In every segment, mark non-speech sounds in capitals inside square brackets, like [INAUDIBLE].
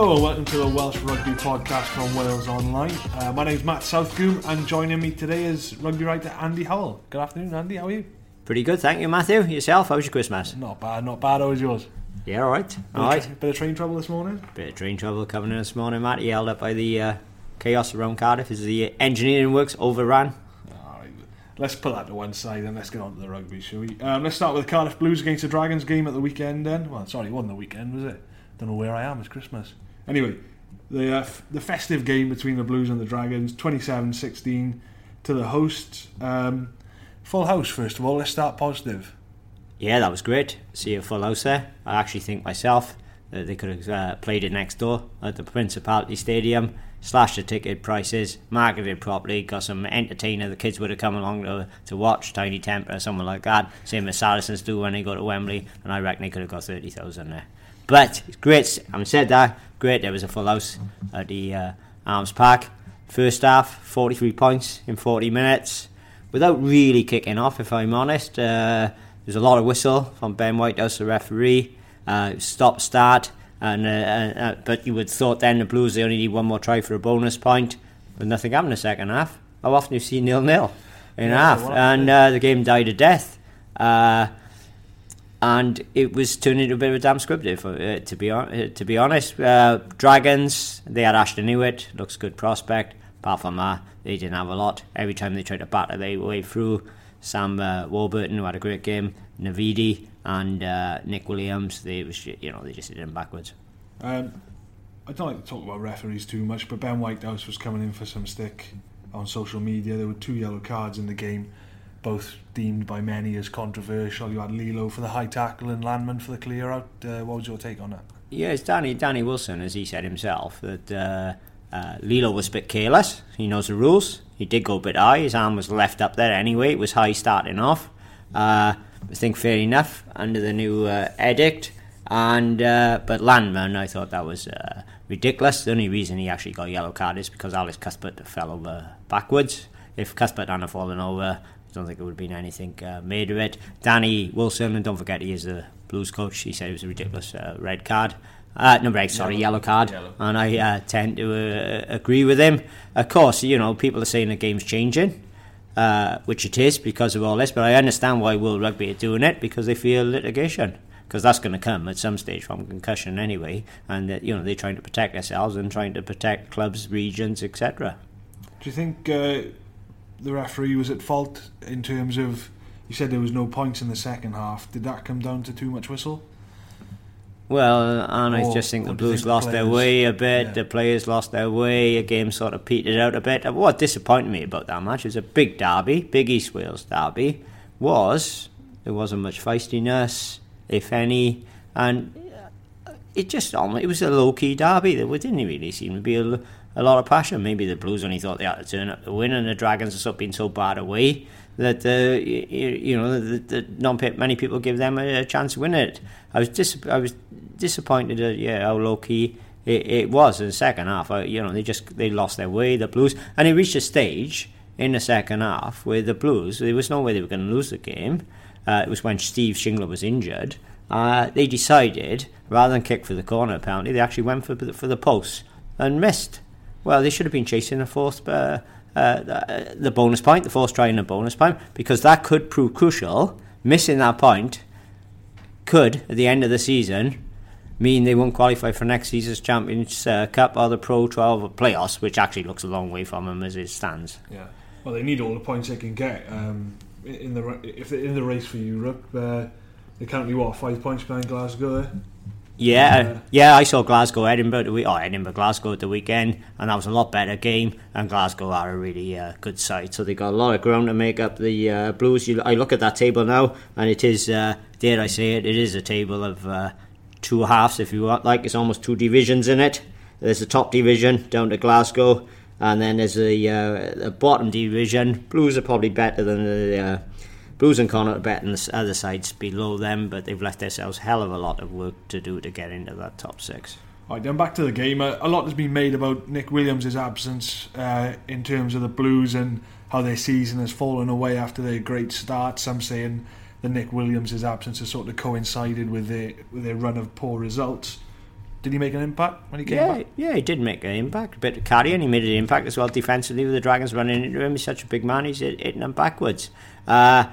Hello and welcome to the Welsh Rugby Podcast from Wales Online. Uh, my name is Matt Southcombe and joining me today is rugby writer Andy Howell. Good afternoon, Andy. How are you? Pretty good, thank you, Matthew. Yourself? How was your Christmas? Not bad, not bad. How was yours? Yeah, all right. Bit, All of, right. tra- bit of train trouble this morning. Bit of train trouble coming in this morning, Matt. You held up by the uh, chaos around Cardiff as the engineering works overran. Alright, let's put that to one side and let's get on to the rugby, shall we? Um, let's start with Cardiff Blues against the Dragons game at the weekend then. Well, sorry, it wasn't the weekend, was it? Don't know where I am, it's Christmas. Anyway, the, uh, f- the festive game between the Blues and the Dragons, 27-16 to the hosts. Um, full house, first of all. Let's start positive. Yeah, that was great. See a full house there. I actually think myself that they could have uh, played it next door at the Principality Stadium, slashed the ticket prices, marketed properly, got some entertainer. The kids would have come along to, to watch Tinie Tempah or someone like that. Same as Saracens do when they go to Wembley, and I reckon they could have got 30,000 there. But it's great. Having said that, great. There was a full house at the uh, Arms Park. First half, 43 points in 40 minutes, without really kicking off, if I'm honest. Uh, there's a lot of whistle from Ben Whitehouse, the referee. Uh, stop start, and uh, uh, uh, but you would thought then the Blues they only need one more try for a bonus point, but nothing happened in the second half. How often do you see nil nil in Yeah, half, and uh, the game died a death. Uh, and it was turning into a bit of a damn script, if, uh, to be hon- uh, to be honest. Uh, Dragons, they had Ashton Hewitt, looks good prospect. Apart from that, they didn't have a lot. Every time they tried to batter their way through, Sam uh, Warburton, who had a great game, Navidi, and uh, Nick Williams, they was you know they just did them backwards. Um, I don't like to talk about referees too much, but Ben Whitehouse was coming in for some stick on social media. There were two yellow cards in the game, both deemed by many as controversial. You had Lee-Lo for the high tackle and Landman for the clear out. Uh, what was your take on that? Yeah, it's Danny Danny Wilson, as he said himself, that uh, uh, Lee-Lo was a bit careless. He knows the rules. He did go a bit high. His arm was left up there anyway. It was high starting off. Uh, I think fair enough under the new uh, edict. And uh, but Landman, I thought that was ridiculous. The only reason he actually got a yellow card is because Alex Cuthbert fell over backwards. If Cuthbert hadn't fallen over, don't think it would have been anything uh, made of it. Danny Wilson, and don't forget he is the Blues coach. He said it was a ridiculous uh, red card. Uh, no, red, sorry, Yellow. yellow, card. Yellow. And I uh, tend to uh, agree with him. Of course, you know, people are saying the game's changing, uh, which it is because of all this, but I understand why World Rugby are doing it because they fear litigation. Because that's going to come at some stage from concussion anyway, and that you know they're trying to protect themselves and trying to protect clubs, regions, etc. Do you think uh, the referee was at fault in terms of? You said there was no points in the second half. Did that come down to too much whistle? Well, and I just think the Blues think lost their players- way a bit. yeah. The players lost their way. The game sort of petered out a bit. What disappointed me about that match was a big derby, big East Wales derby. Was there wasn't much feistiness, if any, and it just it was a low key derby. There didn't really seem to be a, a lot of passion. Maybe the Blues only thought they had to turn up to win, and the Dragons have been so bad away that uh, you, you know the, the not many people give them a, a chance to win it. I was dis- I was disappointed at yeah how low key it, it was in the second half. I, you know they just they lost their way. The Blues and it reached a stage in the second half where the Blues there was no way they were going to lose the game. Uh, it was when Steve Shingler was injured. Uh, they decided rather than kick for the corner penalty, they actually went for for the post and missed. Well, they should have been chasing the fourth, uh, uh, the, bonus point, the fourth try and the bonus point, because that could prove crucial. Missing that point could, at the end of the season, mean they won't qualify for next season's Champions uh, Cup or the Pro 12 playoffs, which actually looks a long way from them as it stands. Yeah. Well, they need all the points they can get um, in the if they're in the race for Europe. Uh, they're currently what five points behind Glasgow. Yeah, Yeah. yeah, I saw Glasgow, Edinburgh, the week, oh, Edinburgh, Glasgow at the weekend, and that was a lot better game. And Glasgow are a really uh, good side, so they got a lot of ground to make up the uh, Blues. You, I look at that table now, and it is, uh, dare I say it, it is a table of uh, two halves, if you. Like it's almost two divisions in it. There's the top division down to Glasgow, and then there's the, uh, the bottom division. Blues are probably better than the. Uh, Blues and Connacht are better the other sides below them, but they've left themselves a hell of a lot of work to do to get into that top six. All right, then back to the game. A, a lot has been made about Nick Williams' absence uh, in terms of the Blues and how their season has fallen away after their great start. Some saying that Nick Williams' absence has sort of coincided with their with their run of poor results. Did he make an impact when he came yeah, back? Yeah, he did make an impact. A bit of carrying, he made an impact as well defensively with the Dragons running into him. He's such a big man, he's hitting them backwards. Uh,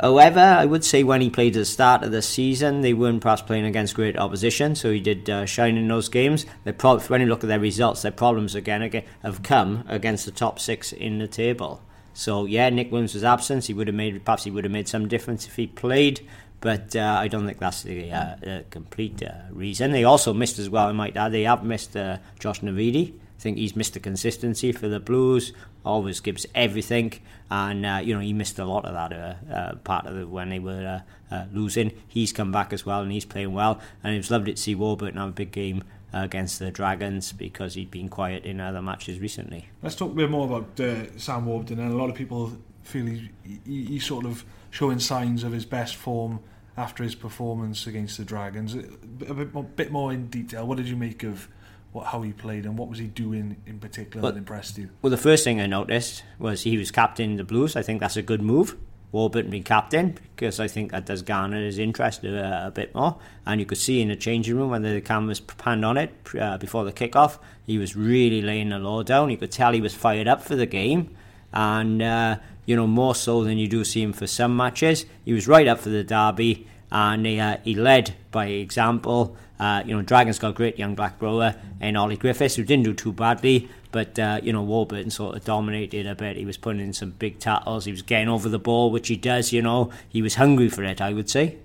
however, I would say when he played at the start of the season, they weren't perhaps playing against great opposition, so he did uh, shine in those games. Pro- when you look at their results, their problems again, again have come against the top six in the table. So yeah, Nick Williams was absent. He would have made perhaps he would have made some difference if he played but uh, I don't think that's the, uh, the complete uh, reason. They also missed as well, I might add, they have missed uh, Josh Navidi. Think he's missed the consistency for the Blues, always gives everything, and uh, you know he missed a lot of that uh, uh part of the, when they were uh, uh, losing. He's come back as well, and he's playing well, and it was lovely to see Warburton have a big game against the Dragons because he'd been quiet in other matches recently. Let's talk a bit more about Sam Warburton, and a lot of people feel he's, he, he's sort of showing signs of his best form after his performance against the Dragons. A bit bit more in detail. What did you make of what, how he played and what was he doing in particular well, that impressed you? Well, the first thing I noticed was he was captain in the Blues. I think that's a good move. Warburton being captain because I think that does garner his interest a, a, bit more. And you could see in the changing room when the cameras panned on it uh, before the kickoff, he was really laying the law down. You could tell he was fired up for the game, and uh, you know, more so than you do see him for some matches. He was right up for the derby and he, uh, he led by example. Uh, you know, Dragons got a great young back rower and Ollie Griffiths, who didn't do too badly, but, uh, you know, Warburton sort of dominated a bit. He was putting in some big tackles, he was getting over the ball, which he does, you know. He was hungry for it, I would say.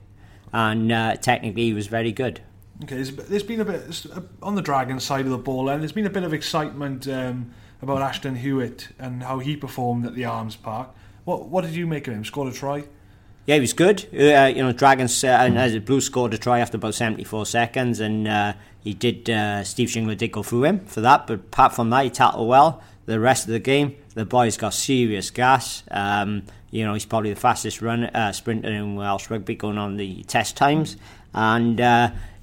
And uh, technically, he was very good. Okay, there's been a bit, on the Dragons side of the ball, and there's been a bit of excitement. Um, about Ashton Hewitt and how he performed at the Arms Park. What what did you make of him? Scored a try? Yeah, he was good. Uh, you know, Dragons uh, and as uh, Blues scored a try after about seventy four seconds, and uh, he did. Uh, Steve Shingler did go through him for that, but apart from that, he tackled well. The rest of the game, the boys got serious gas. Um, you know, he's probably the fastest run uh, sprinter in Welsh rugby going on the test times, and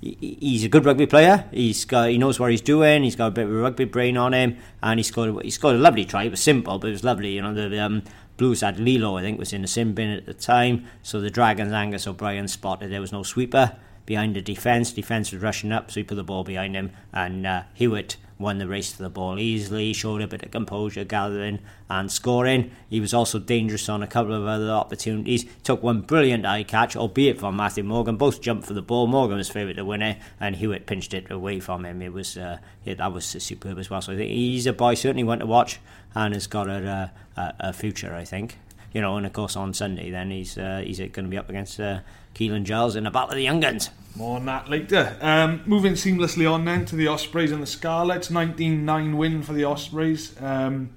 he's a good rugby player. He's got he knows what he's doing. He's got a bit of a rugby brain on him, and he scored he scored a lovely try. It was simple, but it was lovely. You know the um, Blues had Lee-Lo, I think, was in the sin bin at the time. So the Dragons Angus O'Brien spotted there was no sweeper behind the defence. Defence was rushing up, so he put the ball behind him, and uh, Hewitt won the race to the ball easily, showed a bit of composure, gathering and scoring. He was also dangerous on a couple of other opportunities. Took one brilliant eye catch, albeit from Matthew Morgan. Both jumped for the ball. Morgan was favourite to win it, and Hewitt pinched it away from him. It was uh, yeah, that was superb as well. So he's a boy certainly one to watch, and has got a, a, a future. I think you know, and of course on Sunday then he's uh, he's going to be up against uh, Keelan Giles in the Battle of the Young Guns. More on that later. Um, moving seamlessly on then to the Ospreys and the Scarlets, 19-9 win for the Ospreys. Um,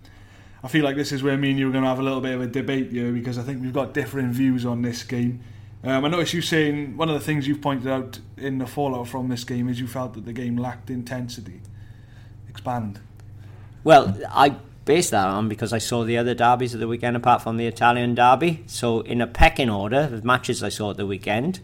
I feel like this is where me and you are going to have a little bit of a debate here because I think we've got different views on this game. Um, I noticed you saying one of the things you've pointed out in the fallout from this game is you felt that the game lacked intensity. Expand. Well, I base that on because I saw the other derbies of the weekend apart from the Italian derby. So in a pecking order, of matches I saw at the weekend,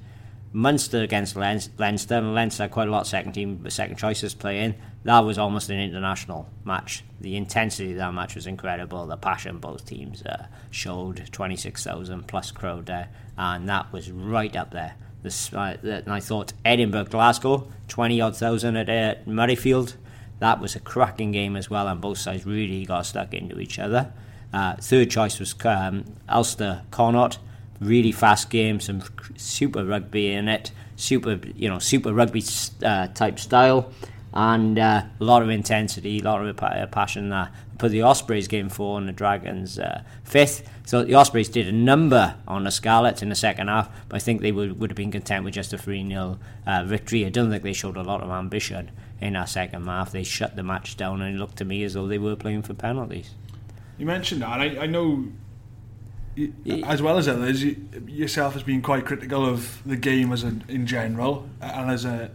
Munster against Leinster, and Leinster quite a lot of second team, second choices playing. That was almost an international match. The intensity of that match was incredible. The passion both teams uh, showed, 26,000 plus crowd there, and that was right up there. This, uh, and I thought Edinburgh, Glasgow, 20 odd thousand at uh, Murrayfield, that was a cracking game as well, and both sides really got stuck into each other. Uh, third choice was um, Ulster Connacht. Really fast game, some super rugby in it, super you know super rugby uh, type style, and uh, a lot of intensity, a lot of uh, passion. Uh, put the Ospreys game four and the Dragons uh, fifth. So the Ospreys did a number on the Scarlets in the second half, but I think they would, would have been content with just a 3 0 uh, victory. I don't think they showed a lot of ambition in our second half. They shut the match down and it looked to me as though they were playing for penalties. You mentioned that. I, I know, you, as well as others, you, yourself has been quite critical of the game as a, in general and as a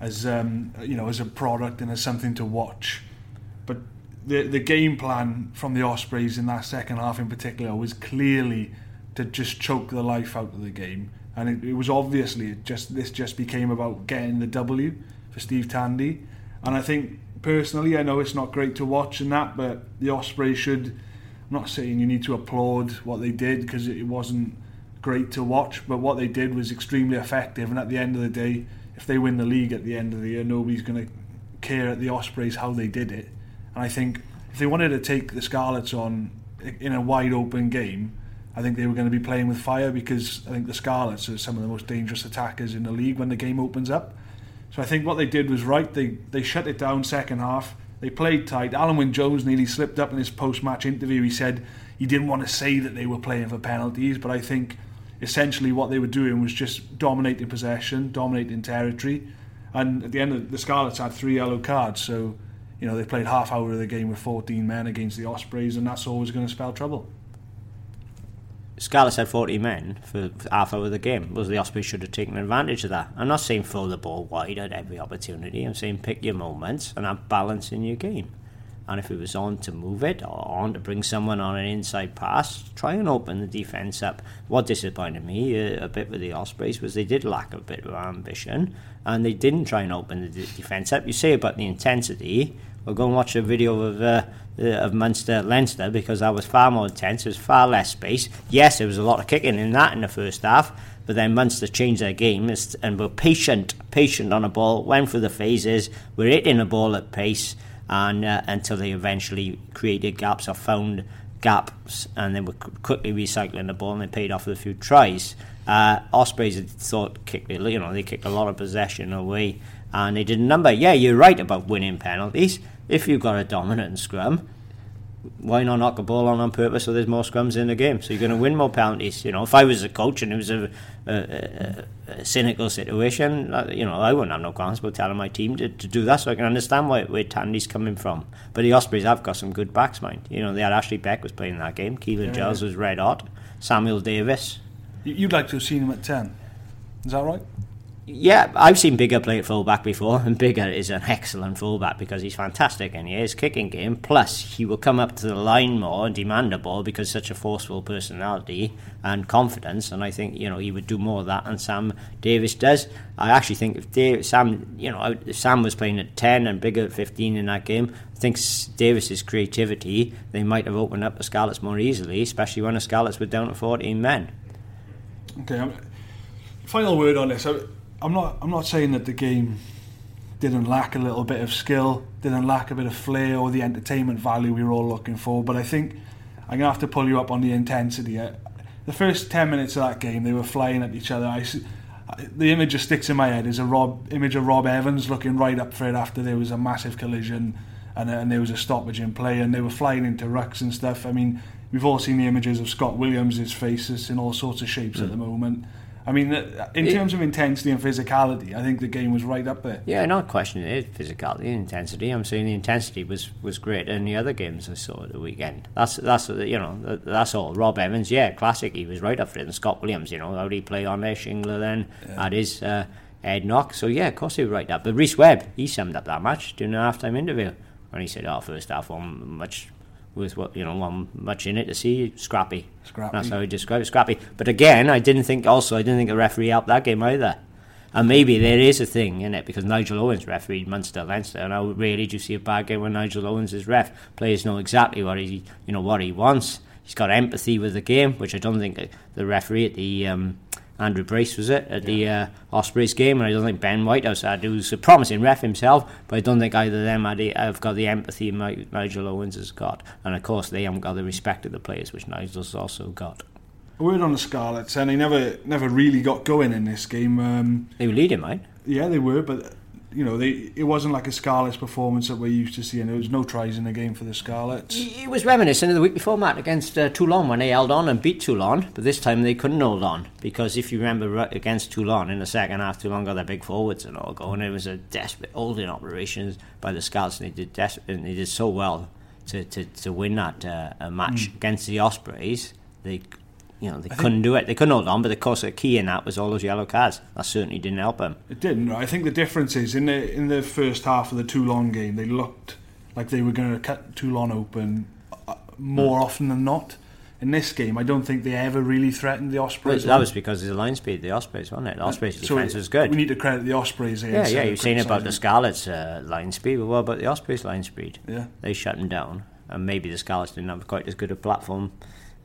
as um, you know as a product and as something to watch. But the the game plan from the Ospreys in that second half in particular was clearly to just choke the life out of the game, and it, it was obviously just this just became about getting the W for Steve Tandy, and I think personally I know it's not great to watch and that, but the Ospreys should. I'm not saying you need to applaud what they did because it wasn't great to watch, but what they did was extremely effective, and at the end of the day, if they win the league at the end of the year, nobody's going to care at the Ospreys how they did it. And I think if they wanted to take the Scarlets on in a wide open game, I think they were going to be playing with fire because I think the Scarlets are some of the most dangerous attackers in the league when the game opens up. So I think what they did was right. They they shut it down second half. They played tight. Alun Wyn Jones nearly slipped up in his post match interview. He said he didn't want to say that they were playing for penalties, but I think essentially what they were doing was just dominating possession, dominating territory. And at the end of the Scarlets had three yellow cards, so you know they played half hour of the game with 14 men against the Ospreys, and that's always going to spell trouble. Scarlets had 40 men for half hour of the game. Was the Ospreys should have taken advantage of that. I'm not saying throw the ball wide at every opportunity. I'm saying pick your moments and have balance in your game. And if it was on to move it or on to bring someone on an inside pass, try and open the defence up. What disappointed me uh, a bit with the Ospreys was they did lack a bit of ambition and they didn't try and open the defence up. You say about the intensity, we'll go and watch a video of uh, uh, of Munster Leinster because that was far more intense. There was far less space. Yes, there was a lot of kicking in that in the first half, but then Munster changed their game and were patient, patient on a ball, went through the phases, were hitting the ball at pace, and uh, until they eventually created gaps or found gaps, and they were quickly recycling the ball and they paid off with a few tries. Uh, Ospreys thought kicked it, you know, they kicked a lot of possession away, and they did a number. Yeah, you're right about winning penalties if you've got a dominant scrum, why not knock a ball on on purpose so there's more scrums in the game? So you're going to win more penalties. You know, if I was a coach and it was a, a, a, a cynical situation, uh, you know, I wouldn't have no qualms about telling my team to, to do that. So I can understand where, where Tandy's coming from. But the Ospreys have got some good backs, mind. You know, they had Ashley Beck was playing that game. Keelan yeah. Giles was red hot. Samuel Davies. You'd like to have seen him at 10. Is that right? Yeah, I've seen Biggar play at fullback before, and Biggar is an excellent fullback because he's fantastic in his kicking game. Plus, he will come up to the line more and demand a ball because such a forceful personality and confidence. And I think you know he would do more of that than Sam Davies does. I actually think if Dave, Sam, you know, if Sam was playing at ten and Biggar at fifteen in that game, I think Davies's creativity they might have opened up the Scarlets more easily, especially when the Scarlets were down to fourteen men. Okay, um, final word on this. I'm not I'm not saying that the game didn't lack a little bit of skill, didn't lack a bit of flair or the entertainment value we were all looking for, but I think I'm gonna have to pull you up on the intensity. The first ten minutes of that game, they were flying at each other. I, the image that sticks in my head is a Rob image of Rob Evans looking right up for it after there was a massive collision and, and there was a stoppage in play, and they were flying into rucks and stuff. I mean, we've all seen the images of Scott Williams' faces in all sorts of shapes mm. at the moment. I mean, in it, terms of intensity and physicality, I think the game was right up there. Yeah, not questioning it, physicality and intensity. I'm saying the intensity was, was great in the other games I saw at the weekend. That's that's you know that's all. Rob Evans, yeah, classic. He was right up there. And Scott Williams, you know, how did he play on there? Shingler then yeah. at his uh, head knock. So yeah, of course he was right up. But Rhys Webb, he summed up that match during the halftime interview when he said, "Oh, first half one much with what you know one much in it to see scrappy. Scrappy. That's how he described it, scrappy. But again, I didn't think also I didn't think the referee helped that game either. And maybe there is a thing in it because Nigel Owens refereed Munster Leinster, and how really do you see a bad game when Nigel Owens is ref? Players know exactly what he you know what he wants. He's got empathy with the game, which I don't think the referee at the um, Andrew Brace was it at the uh, Ospreys game, and I don't think Ben Whitehouse had. Who's a promising ref himself, but I don't think either of them had, have got the empathy Nigel Owens has got, and of course they haven't got the respect of the players, which Nigel's also got. A word on the Scarlets, and they never never really got going in this game. Um, they were leading, right? Yeah, they were, but you know, they it wasn't like a Scarlets performance that we're used to seeing. There was no tries in the game for the Scarlets. It was reminiscent of the week before, Matt, against uh, Toulon when they held on and beat Toulon, but this time they couldn't hold on because if you remember against Toulon in the second half, Toulon got their big forwards and all going. It was a desperate holding operation by the Scarlets, and they did des- and they did so well to to, to win that uh, match mm. against the Ospreys. They you know, they I couldn't do it. They couldn't hold on, but of course, the key in that was all those yellow cards. That certainly didn't help them. It didn't. I think the difference is in the in the first half of the Toulon game, they looked like they were going to cut Toulon open uh, more mm. often than not. In this game, I don't think they ever really threatened the Ospreys. Well, that was because of the line speed, the Ospreys, wasn't it? The Ospreys' so defence was good. We need to credit the Ospreys. here. Yeah, yeah. You've seen about the Scarlets' uh, line speed, but what about the Ospreys' line speed? Yeah, they shut them down, and maybe the Scarlets didn't have quite as good a platform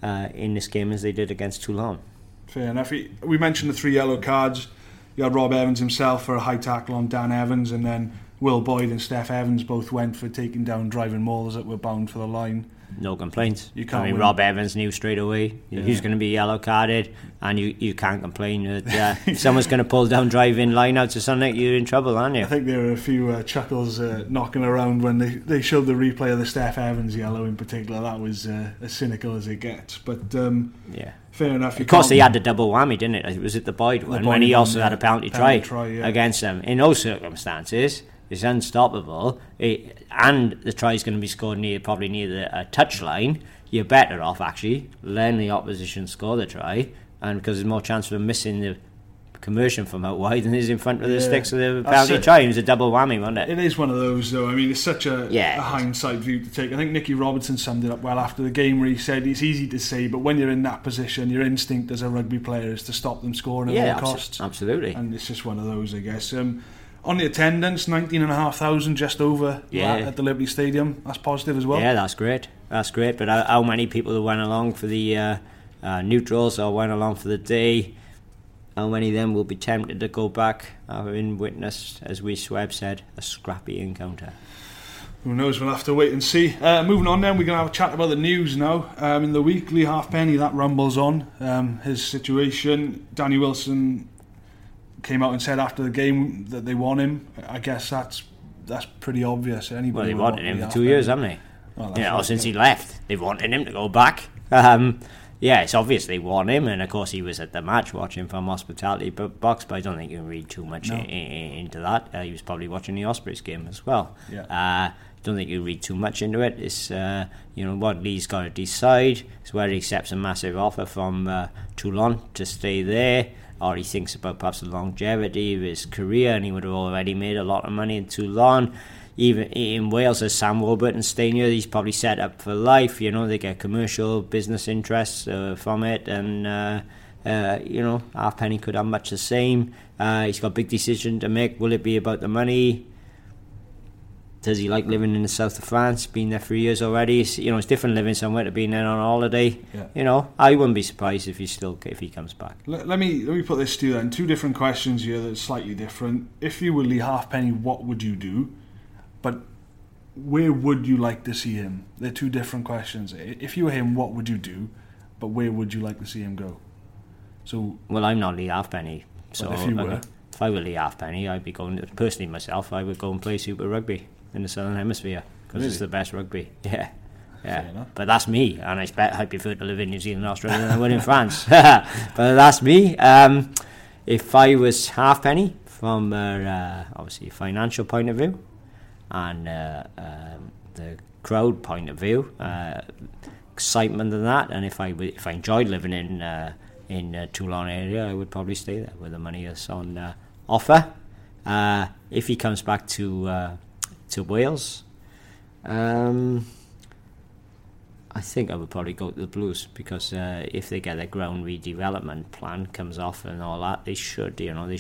uh, in this game as they did against Toulon. Fair enough. We mentioned the three yellow cards. you had Rob Evans himself for a high tackle on Dan Evans, and then Will Boyde and Steff Evans both went for taking down driving maulers that were bound for the line. No complaints. You can't I mean, win. Rob Evans knew straight away Yeah. he's going to be yellow carded, and you, you can't complain that uh, [LAUGHS] if someone's going to pull down driving lineouts or something, you're in trouble, aren't you? I think there were a few uh, chuckles uh, knocking around when they, they showed the replay of the Steff Evans yellow in particular. That was uh, as cynical as it gets. But um, Yeah. fair enough. Of course, they had the double whammy, didn't it? Was it the Boyde one Boyde when he one, also had a penalty, Penalty try, try, yeah. against them. In those circumstances, it's unstoppable, it, and the try is going to be scored near probably near the uh, touchline. You're better off actually letting the opposition score the try, and because there's more chance of them missing the conversion from out wide than is in front of the Yeah. sticks of the penalty it. try. It was a double whammy, wasn't it? It is one of those, though. I mean, it's such a, Yeah, a hindsight view to take. I think Nicky Robertson summed it up well after the game, where he said it's easy to say, but when you're in that position, your instinct as a rugby player is to stop them scoring at yeah, all abso- costs. absolutely. And it's just one of those, I guess. Um, on the attendance, 19,500 just over Yeah. at the Liberty Stadium. That's positive as well. Yeah, that's great. That's great. But how, how many people went along for the uh, uh, neutrals or went along for the day? How many of them will be tempted to go back, having witnessed, as we Sweb said, a scrappy encounter? Who knows? We'll have to wait and see. Uh, moving on, then we're going to have a chat about the news now. Um, in the weekly halfpenny, that rumbles on. Um, his situation. Danny Wilson came out and said after the game that they want him. I guess that's that's pretty obvious. Anybody Well, they wanted want him for two years, haven't they? Well, You know, since he left, they've wanted him to go back. Um, yeah, it's obvious they want him, and of course he was at the match watching from hospitality but box. But I don't think you can read too much No. i- i- into that. Uh, he was probably watching the Ospreys game as well. Yeah. Uh, don't think you read too much into it. It's uh, you know what Leigh's got to decide is whether he accepts a massive offer from uh, Toulon to stay there, or he thinks about perhaps the longevity of his career, and he would have already made a lot of money in Toulon. Even in Wales, as Sam Warburton staying here, he's probably set up for life. You know, they get commercial business interests uh, from it, and uh, uh, you know, Halfpenny could have much the same. Uh, he's got a big decision to make. Will it be about the money? Does he like living in the south of France? Been there three years already. It's, you know, it's different living somewhere to being there on a holiday. Yeah. You know, I wouldn't be surprised if he still if he comes back. Let, let me let me put this to you then. Two different questions here that's slightly different. If you were Leigh Halfpenny, what would you do? But where would you like to see him? They're two different questions. If you were him, what would you do? But where would you like to see him go? So Well, I'm not Leigh Halfpenny, so if you were? if I were Leigh Halfpenny, I'd be going personally myself. I would go and play Super Rugby in the Southern Hemisphere because it's the best rugby. [LAUGHS] Yeah. Yeah, but that's me, and I expect I prefer to live in New Zealand, Australia, than I would in France. [LAUGHS] but that's me. Um, if I was halfpenny from uh, uh, obviously a financial point of view, and uh, um, the crowd point of view, uh, excitement and that, and if I w- if I enjoyed living in uh, in uh, Toulon area, I would probably stay there with the money that's on uh, offer. Uh, if he comes back to uh, to Wales, um, I think I would probably go to the Blues because uh, if they get their ground redevelopment plan comes off and all that, they should, you know, they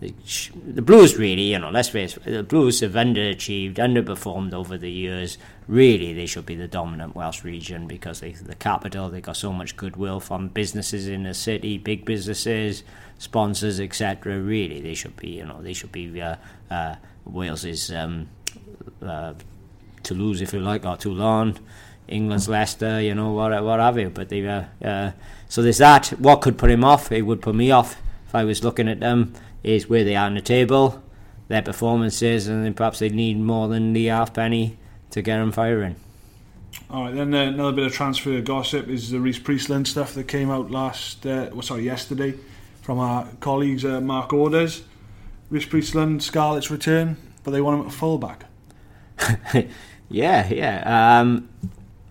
the Blues really, you know, let's face it, the Blues have underachieved, underperformed over the years. Really, they should be the dominant Welsh region because they the capital. They got so much goodwill from businesses in the city, big businesses, sponsors, etc. Really, they should be, you know, they should be uh, uh, Wales's um, uh, Toulouse, if you like, or Toulon, England's Leicester, you know, what, what have you. But they, uh, uh, so there's that. What could put him off? It would put me off if I was looking at them. Is where they are on the table, their performances, and then perhaps they need more than the halfpenny to get them firing. All right, then uh, another bit of transfer gossip is the Rhys Priestland stuff that came out last, uh, well, sorry, yesterday from our colleagues uh, Mark Orders. Rhys Priestland, Scarlet's return, but they want him at fullback. [LAUGHS] yeah, yeah. Um,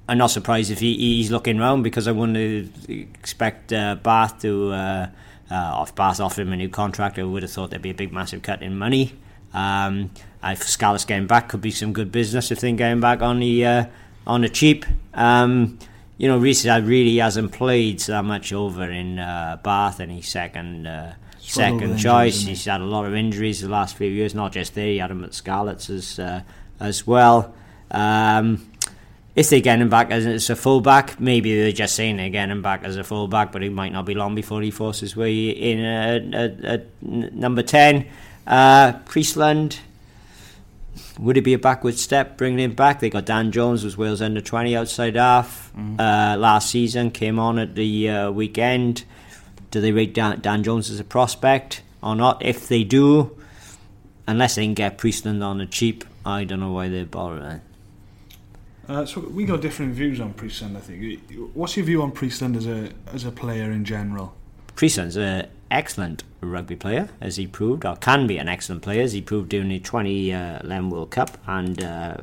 I'm not surprised if he, he's looking round because I wouldn't expect uh, Bath to. Uh, uh, if Bath offered him a new contract, I would have thought there'd be a big, massive cut in money. Um, if Scarlets getting back, could be some good business if they're getting back on the uh, on the cheap. Um, you know, Rhys really hasn't played that much over in uh, Bath, and he's second uh, second choice. injuries, he? He's had a lot of injuries the last few years, not just there. He had him at Scarlets as uh, as well. Um, if they get him back as, as a fullback, maybe they're just saying they're getting him back as a fullback, but it might not be long before he forces way in at number 10. Uh, Priestland, would it be a backward step bringing him back? They got Dan Jones, was Wales under 20 outside half mm. uh, last season, came on at the uh, weekend. Do they rate Dan, Dan, Jones as a prospect or not? If they do, unless they can get Priestland on the cheap, I don't know why they're. Uh, so we got different views on Priestland. I think. What's your view on Priestland as a as a player in general? Priestland's an excellent rugby player, as he proved, or can be an excellent player, as he proved during the 2011 uh, World Cup and uh,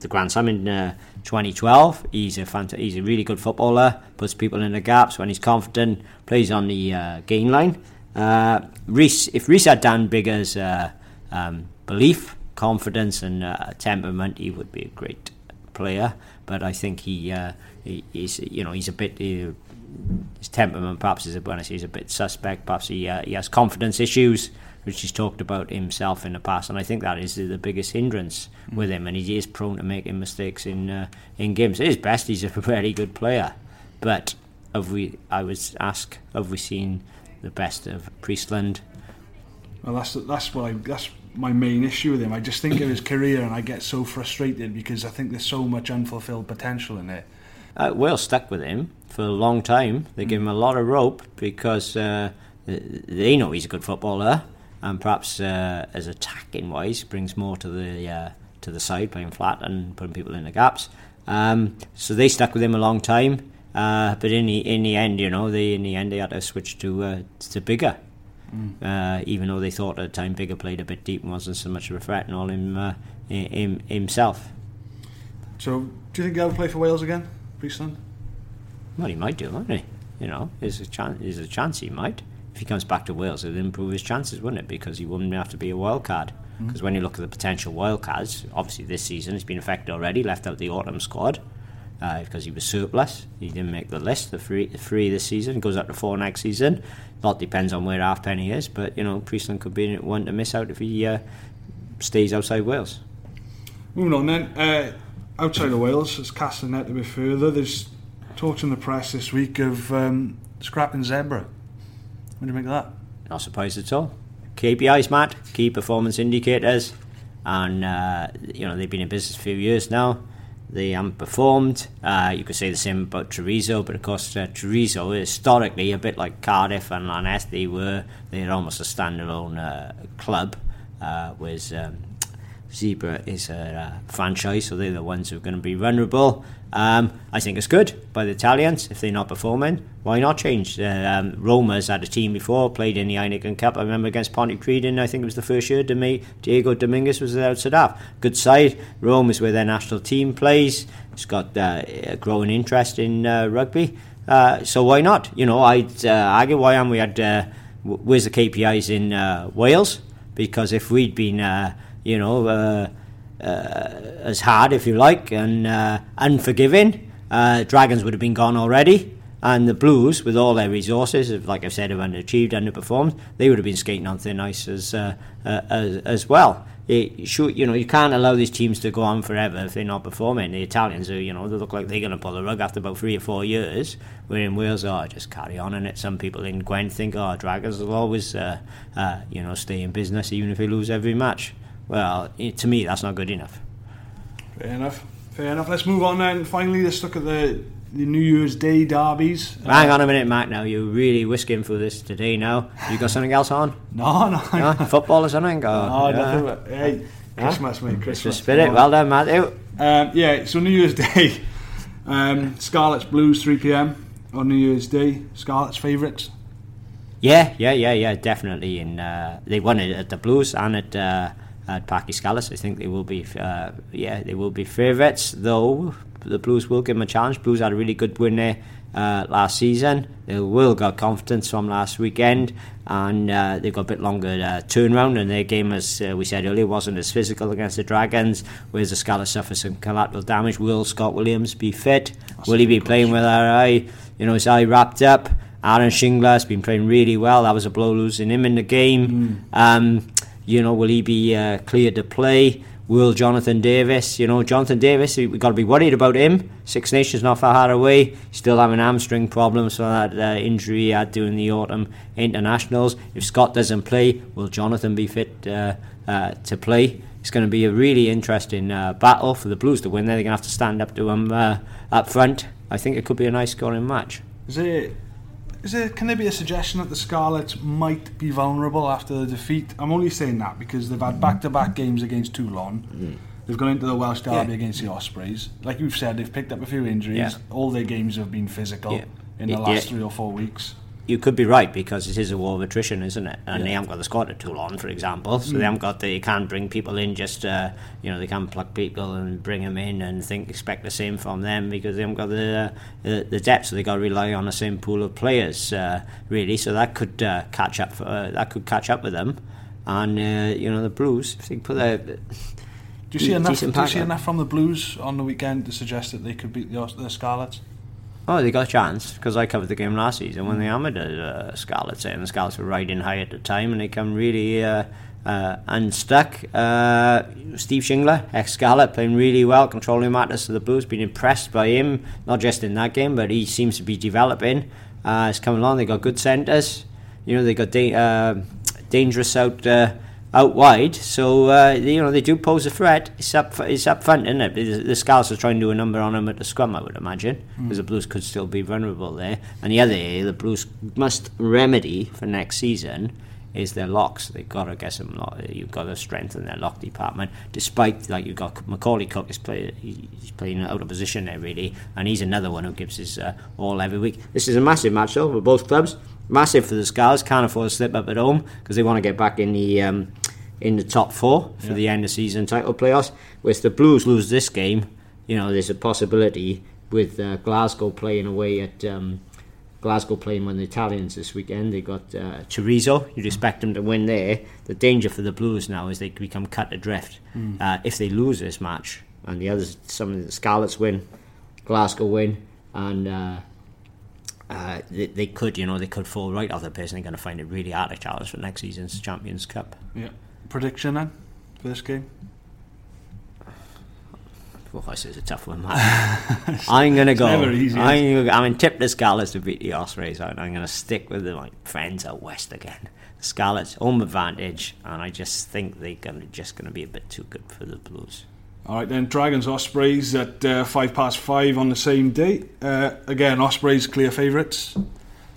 the Grand Slam in uh, 2012. He's a fant- he's a really good footballer, puts people in the gaps when he's confident, plays on the uh, gain line. Uh, Rhys, if Rhys had Dan Biggar's uh, um, belief, confidence, and temperament, he would be a great player, but I think he, uh, he he's you know he's a bit. Uh, his temperament perhaps is a, when I say he's a bit suspect. Perhaps he uh, he has confidence issues, which he's talked about himself in the past, and I think that is the biggest hindrance mm. with him. And he is prone to making mistakes in uh, in games. At his best, he's a [LAUGHS] very good player, but have we? I was asked, have we seen the best of Priestland? Well, that's that's what I that's my main issue with him. I just think of his career and I get so frustrated because I think there's so much unfulfilled potential in it. Uh, Wales stuck with him for a long time. They give him a lot of rope because uh, they know he's a good footballer and perhaps uh, as attacking wise brings more to the uh, to the side, playing flat and putting people in the gaps. Um, so they stuck with him a long time. Uh, but in the in the end, you know, they in the end they had to switch to uh, to Biggar Mm. Uh, even though they thought at the time Biggar played a bit deep and wasn't so much of a threat and all him, uh, him himself. So, do you think he'll play for Wales again, Priestland? Well, he might do, might he? You know, there's a chance. There's a chance he might. If he comes back to Wales, it'd improve his chances, wouldn't it? Because he wouldn't have to be a wild card. Because mm. when you look at the potential wild cards, obviously this season has been affected already. Left out the autumn squad uh, because he was surplus. He didn't make the list. The three, the three this season goes up to four next season. A lot depends on where Halfpenny is, but you know Priestland could be one to miss out if he uh, stays outside Wales. Moving on then, uh, outside of Wales, let's cast the net a bit further. There's talks in the press this week of um, scrapping Zebre. What do you make of that? Not surprised at all. KPIs, Matt, key performance indicators, and uh, you know they've been in business a few years now. They haven't performed. Uh, you could say the same about Treviso, but of course uh, Treviso historically a bit like Cardiff and. They were they're almost a standalone uh, club, uh, whereas um, Zebre is a uh, franchise, so they're the ones who are going to be vulnerable. Um, I think it's good by the Italians if they're not performing. Why not change? Uh, um, Roma's had a team before, played in the Heineken Cup. I remember against Pontypridd, I think it was the first year. Diego Dominguez was there outside half. Good side. Rome is where their national team plays. It's got uh, a growing interest in uh, rugby. Uh, so why not? You know, I'd uh, argue why am we had uh, where's the KPIs in Wales? Because if we'd been, you know as hard, if you like, and uh, unforgiving. Uh, Dragons would have been gone already, and the Blues, with all their resources, like I've said, have underachieved, underperformed. They would have been skating on thin ice as uh, uh, as, as, well. It, should, you know, you can't allow these teams to go on forever if they're not performing. The Italians, are, you know, they look like they're going to pull the rug after about three or four years. Where in Wales, oh, just carry on and. Some people in Gwent think, oh, Dragons will always, uh, you know, stay in business even if they lose every match. Well, to me, that's not good enough. Fair enough. Fair enough. Let's move on then. Finally, let's look at the the New Year's Day derbies. Hang on a minute, Matt. Now you're really whisking for this today. Now you got something else on? [LAUGHS] no, no, no. Football or something? Or, no, yeah. nothing. Hey, Christmas, mate. Christmas spirit. Well done, Matthew. Um, yeah. So New Year's [LAUGHS] Day, um, Scarlets Blues, 3 p.m. on New Year's Day. Scarlets favourites. Yeah, yeah, yeah, yeah. Definitely. And uh, they won it at the Blues and at. Uh, at Parc y I think they will be, uh, yeah, they will be favourites. Though the Blues will give them a challenge. Blues had a really good win there uh, last season. They will got confidence from last weekend, and uh, they've got a bit longer uh, turnaround. And their game, as uh, we said earlier, wasn't as physical against the Dragons. Whereas the Scarlets suffer some collateral damage. Will Scott Williams be fit? That's will he be playing with our eye? You know, his eye wrapped up. Aaron Shingler has been playing really well. That was a blow losing him in the game. Mm. Um, you know, will he be uh, cleared to play? Will Jonathan Davies, you know, Jonathan Davies, we've got to be worried about him. Six Nations not far away. Still having hamstring problems from that uh, injury he had during the autumn internationals. If Scott doesn't play, will Jonathan be fit uh, uh, to play? It's going to be a really interesting uh, battle for the Blues to win. They're going to have to stand up to him uh, up front. I think it could be a nice scoring match. Is it? Is there, can there be a suggestion that the Scarlets might be vulnerable after the defeat? I'm only saying that because they've had back-to-back games against Toulon. Mm. They've gone into the Welsh Derby Yeah. against the Ospreys. Like you've said, they've picked up a few injuries. Yeah. All their games have been physical Yeah. in the last three or four weeks. You could be right because it is a war of attrition, isn't it? And Yeah. they haven't got the squad at Toulon, for example, so they haven't got the. They can't bring people in just, uh, you know, they can't pluck people and bring them in and think expect the same from them because they haven't got the uh, the, the depth. So they got to rely on the same pool of players, uh, really. So that could uh, catch up. For, uh, that could catch up with them, and uh, you know the Blues. If they put their Do you see enough? Do you see enough from the Blues on the weekend to suggest that they could beat the, the Scarlets? Oh, they got a chance because I covered the game last season when they hammered the uh, Scarlets, and the Scarlets were riding high at the time, and they come really uh, uh, unstuck. Uh, Steve Shingler, ex Scarlet, playing really well, controlling matters to the Blues. Been impressed by him, not just in that game, but he seems to be developing. Uh, it's coming along. They got good centres. You know, they got da- uh, dangerous out. Out wide, so uh, you know they do pose a threat. It's up, it's up front, isn't it? The, the Scarlets are trying to do a number on them at the scrum, I would imagine, because the Blues could still be vulnerable there. And the other area, the Blues must remedy for next season is their locks. They've got to get some. Lock, you've got to strengthen their lock department. Despite like you've got Macauley Cook is play, he's playing out of position there really, and he's another one who gives his uh, all every week. This is a massive match though for both clubs. Massive for the Scarlets. Can't afford to slip up at home because they want to get back in the. Um, in the top four for Yeah. the end of season title playoffs. If the Blues lose this game, you know there's a possibility with uh, Glasgow playing away at um, Glasgow playing when the Italians this weekend. They got uh, Treviso. You'd expect them to win there. The danger for the Blues now is they become cut adrift uh, if they lose this match and the others. Some of the Scarlets win, Glasgow win, and. Uh, uh, they, they could, you know, they could fall right off the pace and they're going to find it really hard to challenge for next season's Champions Cup. Yeah. Prediction then for this game? Oh, this is a tough one, man. [LAUGHS] I'm gonna go. never easy, I'm, I'm in tip the Scarlets to beat the Ospreys, and I'm gonna stick with my friends out west again. The Scarlets home advantage, and I just think they're gonna just gonna be a bit too good for the Blues. All right, then Dragons Ospreys at uh, five past five on the same day. Uh, again, Ospreys clear favourites.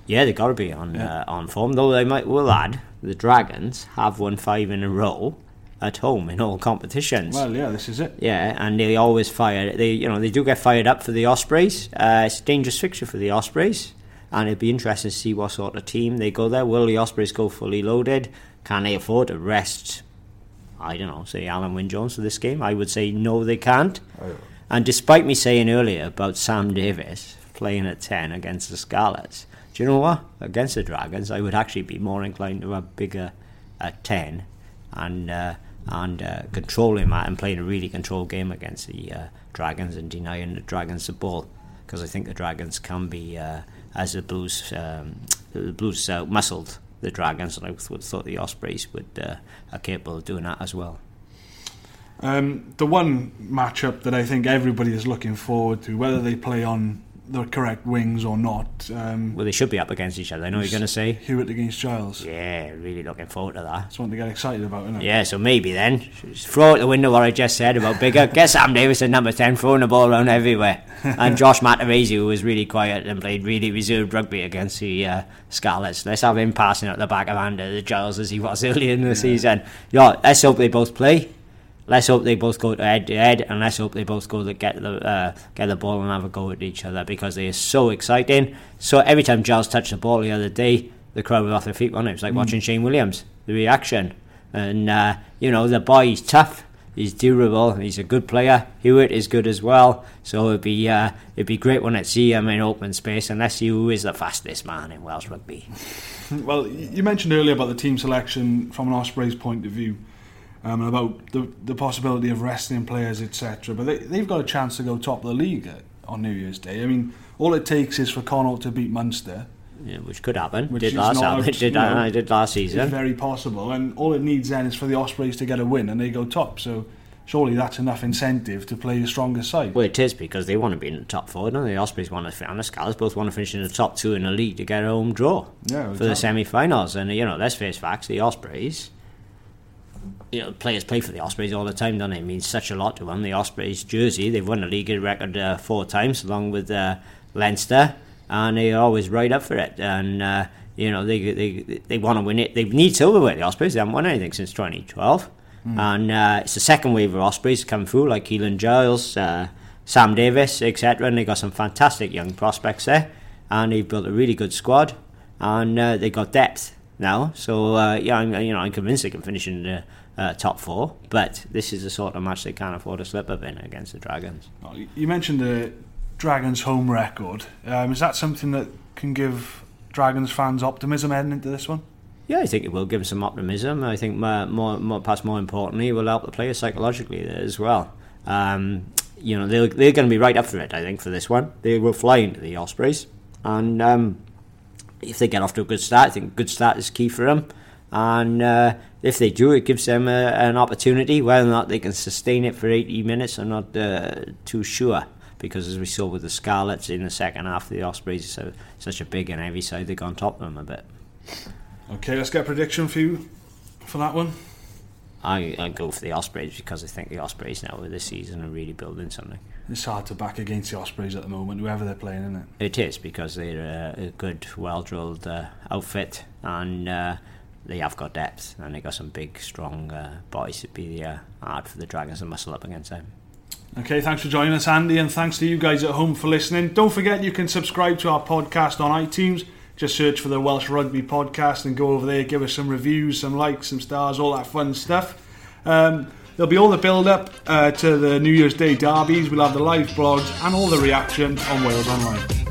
Yeah, they've got to be on Yeah. uh, on form. Though they might will add the Dragons have won five in a row at home in all competitions. Well, yeah, this is it. Yeah, and they always fire. They, you know, they do get fired up for the Ospreys. Uh, it's a dangerous fixture for the Ospreys, and it'd be interesting to see what sort of team they go there. Will the Ospreys go fully loaded? Can they afford to rest? I don't know. Say Alun Wyn Jones for this game. I would say no, they can't. And despite me saying earlier about Sam Davies playing at ten against the Scarlets, do you know what? Against the Dragons, I would actually be more inclined to have Biggar at ten, and uh, and uh, controlling that and playing a really controlled game against the uh, Dragons and denying the Dragons the ball, because I think the Dragons can be uh, as the Blues um, the Blues uh, muscled the Dragons, and I thought the Ospreys would uh, are capable of doing that as well. Um, the one matchup that I think everybody is looking forward to, whether they play on the correct wings or not, um, Well, they should be up against each other. I know you're going to say. Hewitt against Giles. Yeah, really looking forward to that. One to get excited about, isn't it? Yeah, so maybe then just throw out the window what I just said about Biggar. [LAUGHS] Get Sam Davies at number ten, throwing the ball around everywhere, and [LAUGHS] Josh Matavesi, who was really quiet and played really reserved rugby against the uh, Scarlets. Let's have him passing out the back of hand the Giles as he was [LAUGHS] earlier in the season. Yeah, let's hope they both play. Let's hope they both go to head to head, and let's hope they both go to get the uh, get the ball and have a go at each other because they are so exciting. So every time Giles touched the ball the other day, the crowd were off their feet. Wasn't it? it was like watching Shane Williams, the reaction, and uh, you know the boy is tough, he's durable, he's a good player. Hewitt is good as well, so it'd be uh, it'd be great when I see him in open space. And let's see who is the fastest man in Welsh rugby. [LAUGHS] Well, you mentioned earlier about the team selection from an Ospreys point of view, um, and about the, the possibility of resting players, etc. But they, they've got a chance to go top of the league on New Year's Day. I mean, all it takes is for Connacht to beat Munster. Yeah, which could happen. Which did last happen. out- [LAUGHS] Did, know, I did last It's season. very possible, and all it needs then is for the Ospreys to get a win, and they go top. So surely that's enough incentive to play your strongest side. Well, it is because they want to be in the top four, don't they? The Ospreys want to, and the Scarlets both want to finish in the top two in the league to get a home draw Yeah, for the semi-finals. And you know, let's face facts: the Ospreys. You know, players play for the Ospreys all the time, don't they? It means such a lot to them. The Ospreys jersey, they've won the league record uh, four times, along with uh, Leinster, and they're always right up for it. And uh, you know, they they they want to win it. They need silverware. The Ospreys they haven't won anything since 2012, and uh, it's the second wave of Ospreys come through, like Keelan Giles, uh, Sam Davies, etc. And they've got some fantastic young prospects there, and they've built a really good squad, and uh, they got depth now. So uh, yeah, I'm, you know, I'm convinced they can finish in the uh, top four. But this is the sort of match they can't afford to slip up in against the Dragons. You mentioned the Dragons' home record. Um, is that something that can give Dragons fans optimism heading into this one? Yeah, I think it will give them some optimism. I think more, more, more perhaps more importantly, it will help the players psychologically as well. Um, you know, they're, they're going to be right up for it, I think, for this one. They will fly into the Ospreys. And um, if they get off to a good start, I think a good start is key for them. And uh, if they do, it gives them a, an opportunity. Whether or not they can sustain it for 80 minutes, I'm not uh, too sure. Because as we saw with the Scarlets in the second half, the Ospreys are so, such a big and heavy side, they got on top of them a bit. Okay, let's get a prediction for you for that one. I, I go for the Ospreys because I think the Ospreys now with this season are really building something. It's hard to back against the Ospreys at the moment, whoever they're playing, isn't it? It is because they're a, a good, well drilled uh, outfit and uh, they have got depth and they got some big, strong uh, boys. It'd be uh, hard for the Dragons to muscle up against them. Okay, thanks for joining us, Andy, and thanks to you guys at home for listening. Don't forget you can subscribe to our podcast on iTunes. Just search for the Welsh Rugby Podcast and go over there, give us some reviews, some likes, some stars, all that fun stuff. Um, there'll be all the build up uh, to the New Year's Day derbies. We'll have the live blogs and all the reaction on Wales Online.